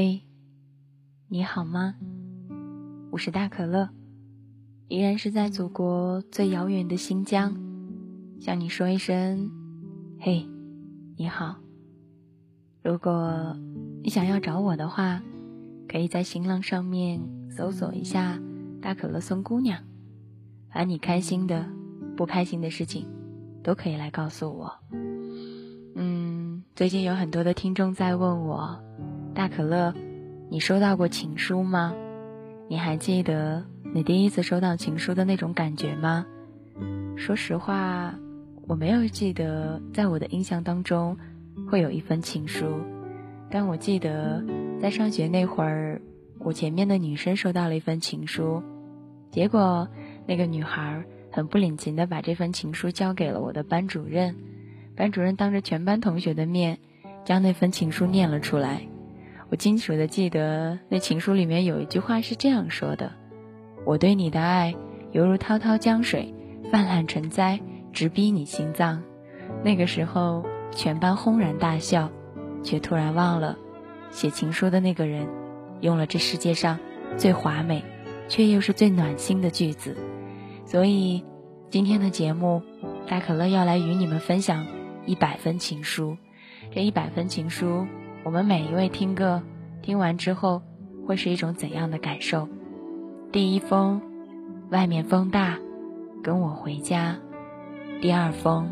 嘿，你好吗？我是大可乐，依然是在祖国最遥远的新疆，向你说一声嘿，你好。如果你想要找我的话，可以在新浪上面搜索一下“大可乐送姑娘”，把你开心的、不开心的事情都可以来告诉我。嗯，最近有很多的听众在问我。大可乐，你收到过情书吗？你还记得你第一次收到情书的那种感觉吗？说实话，我没有记得，在我的印象当中会有一封情书，但我记得在上学那会儿，我前面的女生收到了一封情书，结果那个女孩很不领情的把这份情书交给了我的班主任，班主任当着全班同学的面将那份情书念了出来。我清楚的记得，那情书里面有一句话是这样说的：“我对你的爱，犹如滔滔江水，泛滥成灾，直逼你心脏。”那个时候，全班轰然大笑，却突然忘了，写情书的那个人，用了这世界上最华美，却又是最暖心的句子。所以，今天的节目，大可乐要来与你们分享一百分情书。这一百分情书。我们每一位听歌，听完之后会是一种怎样的感受？第一封，外面风大，跟我回家；第二封，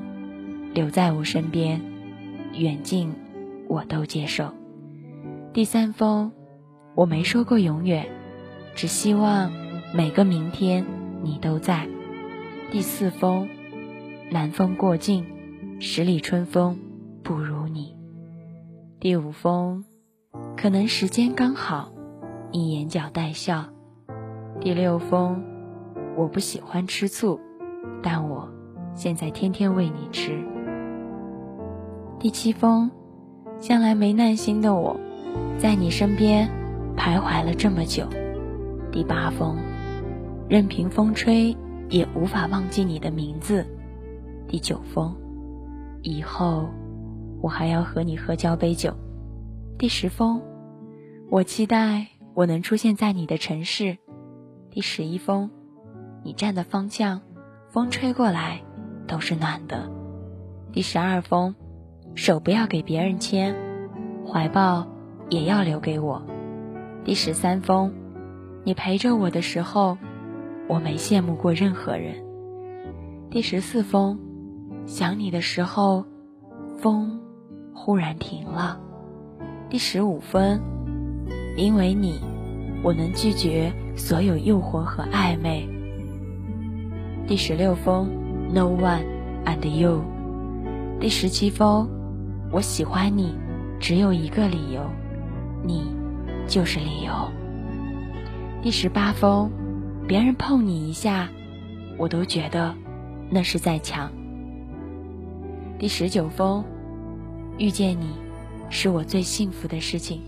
留在我身边，远近我都接受；第三封，我没说过永远，只希望每个明天你都在；第四封，南风过境，十里春风不如你。第五封，可能时间刚好，你眼角带笑。第六封，我不喜欢吃醋，但我现在天天喂你吃。第七封，向来没耐心的我，在你身边徘徊了这么久。第八封，任凭风吹也无法忘记你的名字。第九封，以后。我还要和你喝交杯酒。第十封，我期待我能出现在你的城市。第十一封，你站的方向，风吹过来都是暖的。第十二封，手不要给别人牵，怀抱也要留给我。第十三封，你陪着我的时候，我没羡慕过任何人。第十四封，想你的时候，风。忽然停了。第十五分，因为你，我能拒绝所有诱惑和暧昧。第十六封，No one and you。第十七封，我喜欢你，只有一个理由，你就是理由。第十八封，别人碰你一下，我都觉得那是在抢。第十九封。遇见你，是我最幸福的事情。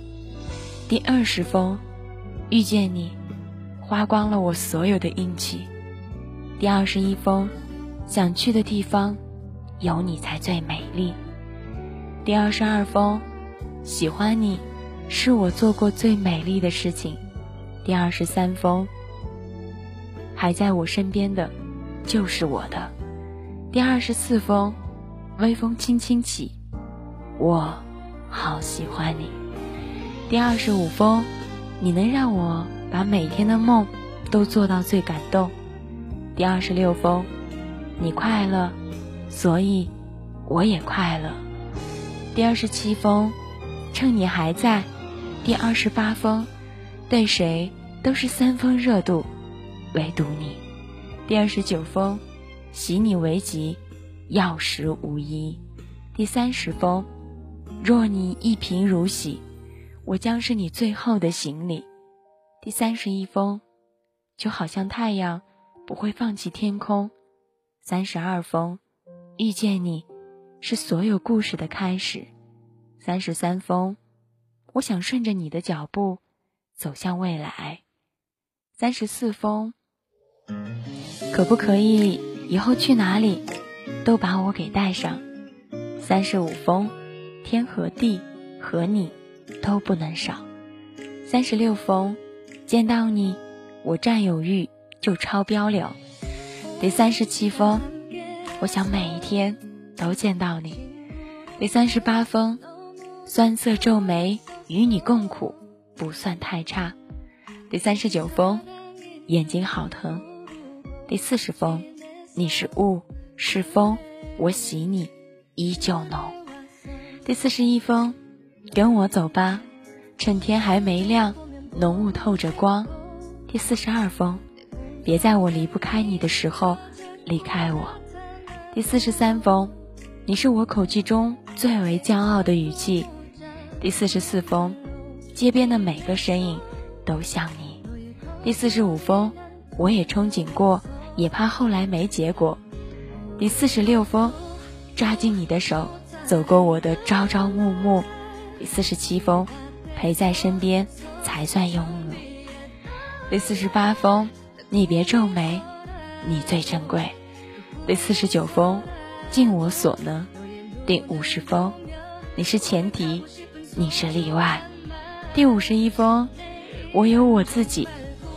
第二十封，遇见你，花光了我所有的运气。第二十一封，想去的地方，有你才最美丽。第二十二封，喜欢你，是我做过最美丽的事情。第二十三封，还在我身边的，就是我的。第二十四封，微风轻轻起。我好喜欢你。第二十五封，你能让我把每天的梦都做到最感动。第二十六封，你快乐，所以我也快乐。第二十七封，趁你还在。第二十八封，对谁都是三分热度，唯独你。第二十九封，喜你为吉，药石无一。第三十封。若你一贫如洗，我将是你最后的行李。第三十一封，就好像太阳不会放弃天空。三十二封，遇见你，是所有故事的开始。三十三封，我想顺着你的脚步走向未来。三十四封，可不可以以后去哪里都把我给带上？三十五封。天和地和你都不能少。三十六封，见到你，我占有欲就超标了。第三十七封，我想每一天都见到你。第三十八封，酸涩皱眉，与你共苦不算太差。第三十九封，眼睛好疼。第四十封，你是雾是风，我喜你依旧浓。第四十一封，跟我走吧，趁天还没亮，浓雾透着光。第四十二封。别在我离不开你的时候离开我。第四十三封，你是我口气中最为骄傲的语气。第四十四封，街边的每个身影都像你。第四十五封，我也憧憬过，也怕后来没结果。第四十六封，抓紧你的手，走过我的朝朝暮暮。第四十七封，陪在身边才算拥有。第四十八封。你别皱眉，你最珍贵。第四十九封，尽我所能。第五十封，你是前提，你是例外。第五十一封，我有我自己，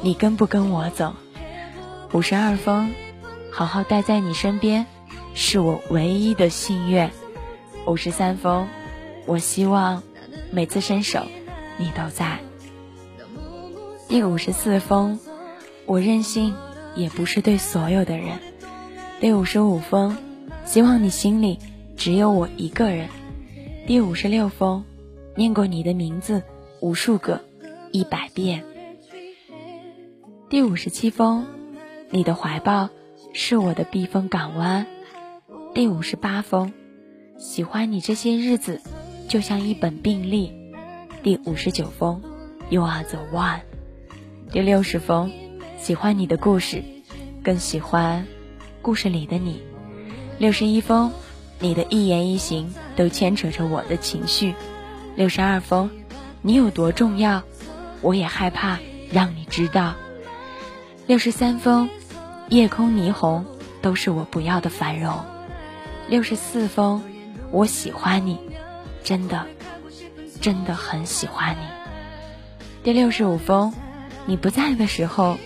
你跟不跟我走？五十二封，好好待在你身边，是我唯一的心愿。五十三封，我希望每次伸手，你都在。第五十四封。我任性，也不是对所有的人。第五十五封，希望你心里只有我一个人。第五十六封，念过你的名字无数个，一百遍。第五十七封，你的怀抱是我的避风港湾。第五十八封，喜欢你这些日子就像一本病历。第五十九封，You are the one。第六十封。喜欢你的故事，更喜欢故事里的你。六十一封，你的一言一行都牵扯着我的情绪。六十二封，你有多重要，我也害怕让你知道。六十三封，夜空霓虹都是我不要的繁荣。六十四封，我喜欢你，真的，真的很喜欢你。第六十五封，你不在的时候。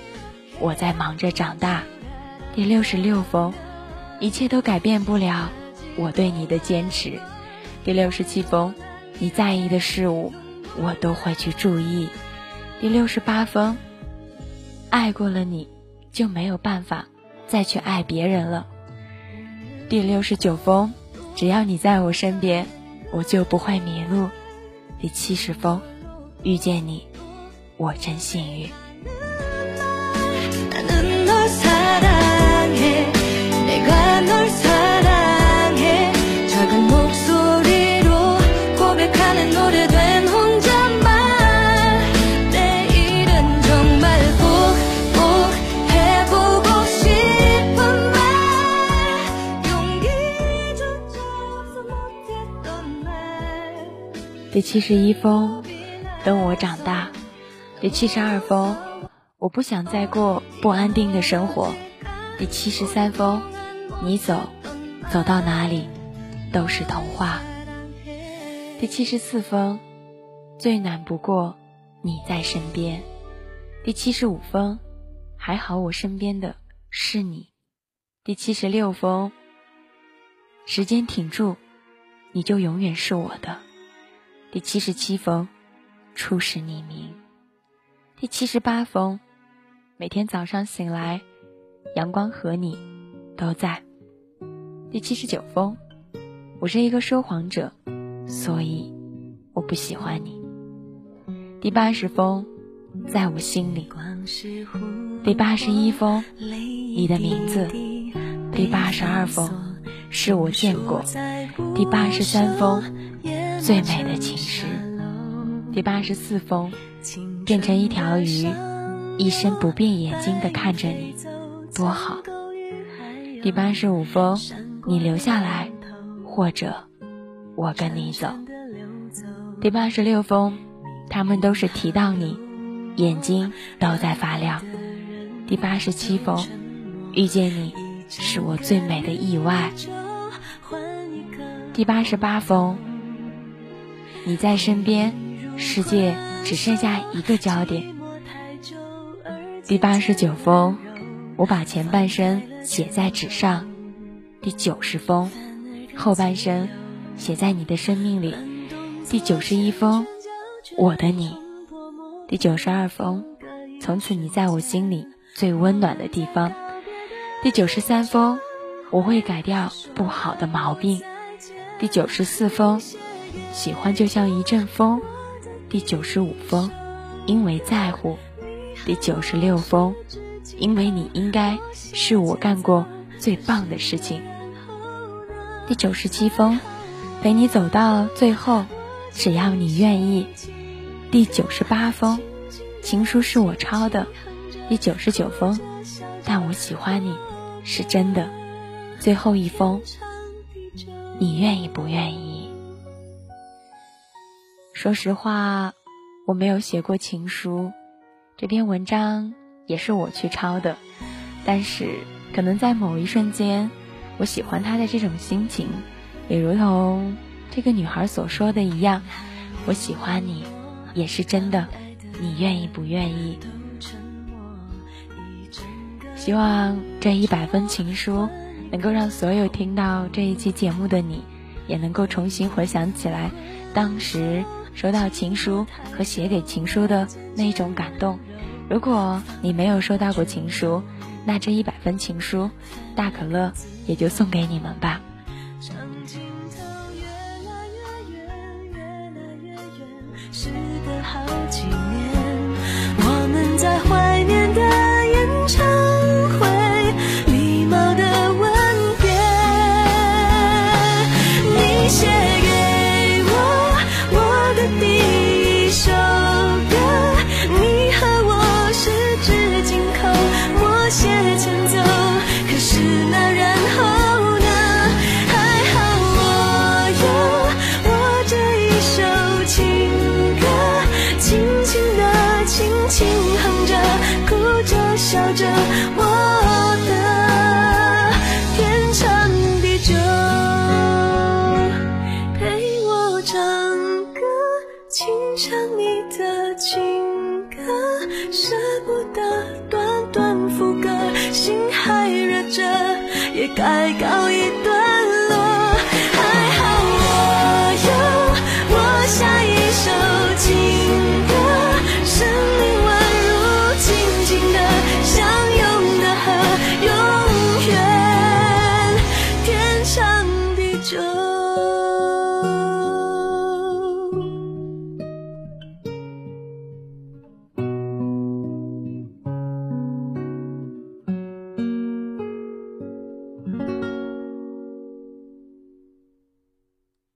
我在忙着长大。第六十六封，一切都改变不了我对你的坚持。第六十七封，你在意的事物，我都会去注意。第六十八封，爱过了你，就没有办法再去爱别人了。第六十九封，只要你在我身边，我就不会迷路。第七十封，遇见你，我真幸运。第七十一封，等我长大。第七十二封，我不想再过不安定的生活。第七十三封，你走，走到哪里都是童话。第七十四封，最难不过你在身边。第七十五封，还好我身边的是你。第七十六封，时间挺住，你就永远是我的。第七十七封，初识你名。第七十八封，每天早上醒来。阳光和你都在。第七十九封，我是一个说谎者，所以我不喜欢你。第八十封，在我心里。第八十一封，你的名字。第八十二封，是我见过。第八十三封，最美的情诗。第八十四封，变成一条鱼，一生不变眼睛的看着你。多好！第八十五封，你留下来，或者我跟你走。第八十六封，他们都是提到你，眼睛都在发亮。第八十七封，遇见你是我最美的意外。第八十八封，你在身边，世界只剩下一个焦点。第八十九封，我把前半生写在纸上。第九十封，后半生写在你的生命里。第九十一封，我的你。第九十二封，从此你在我心里最温暖的地方。第九十三封，我会改掉不好的毛病。第九十四封，喜欢就像一阵风。第九十五封，因为在乎。第九十六封，因为你应该是我干过最棒的事情。第九十七封，陪你走到最后，只要你愿意。第九十八封，情书是我抄的。第九十九封，但我喜欢你，是真的。最后一封，你愿意不愿意？说实话，我没有写过情书。这篇文章也是我去抄的，但是可能在某一瞬间，我喜欢他的这种心情，也如同这个女孩所说的一样，我喜欢你，也是真的，你愿意不愿意？希望这一百封情书能够让所有听到这一期节目的你，也能够重新回想起来当时。收到情书和写给情书的那种感动。如果你没有收到过情书，那这一百分情书，大可乐也就送给你们吧。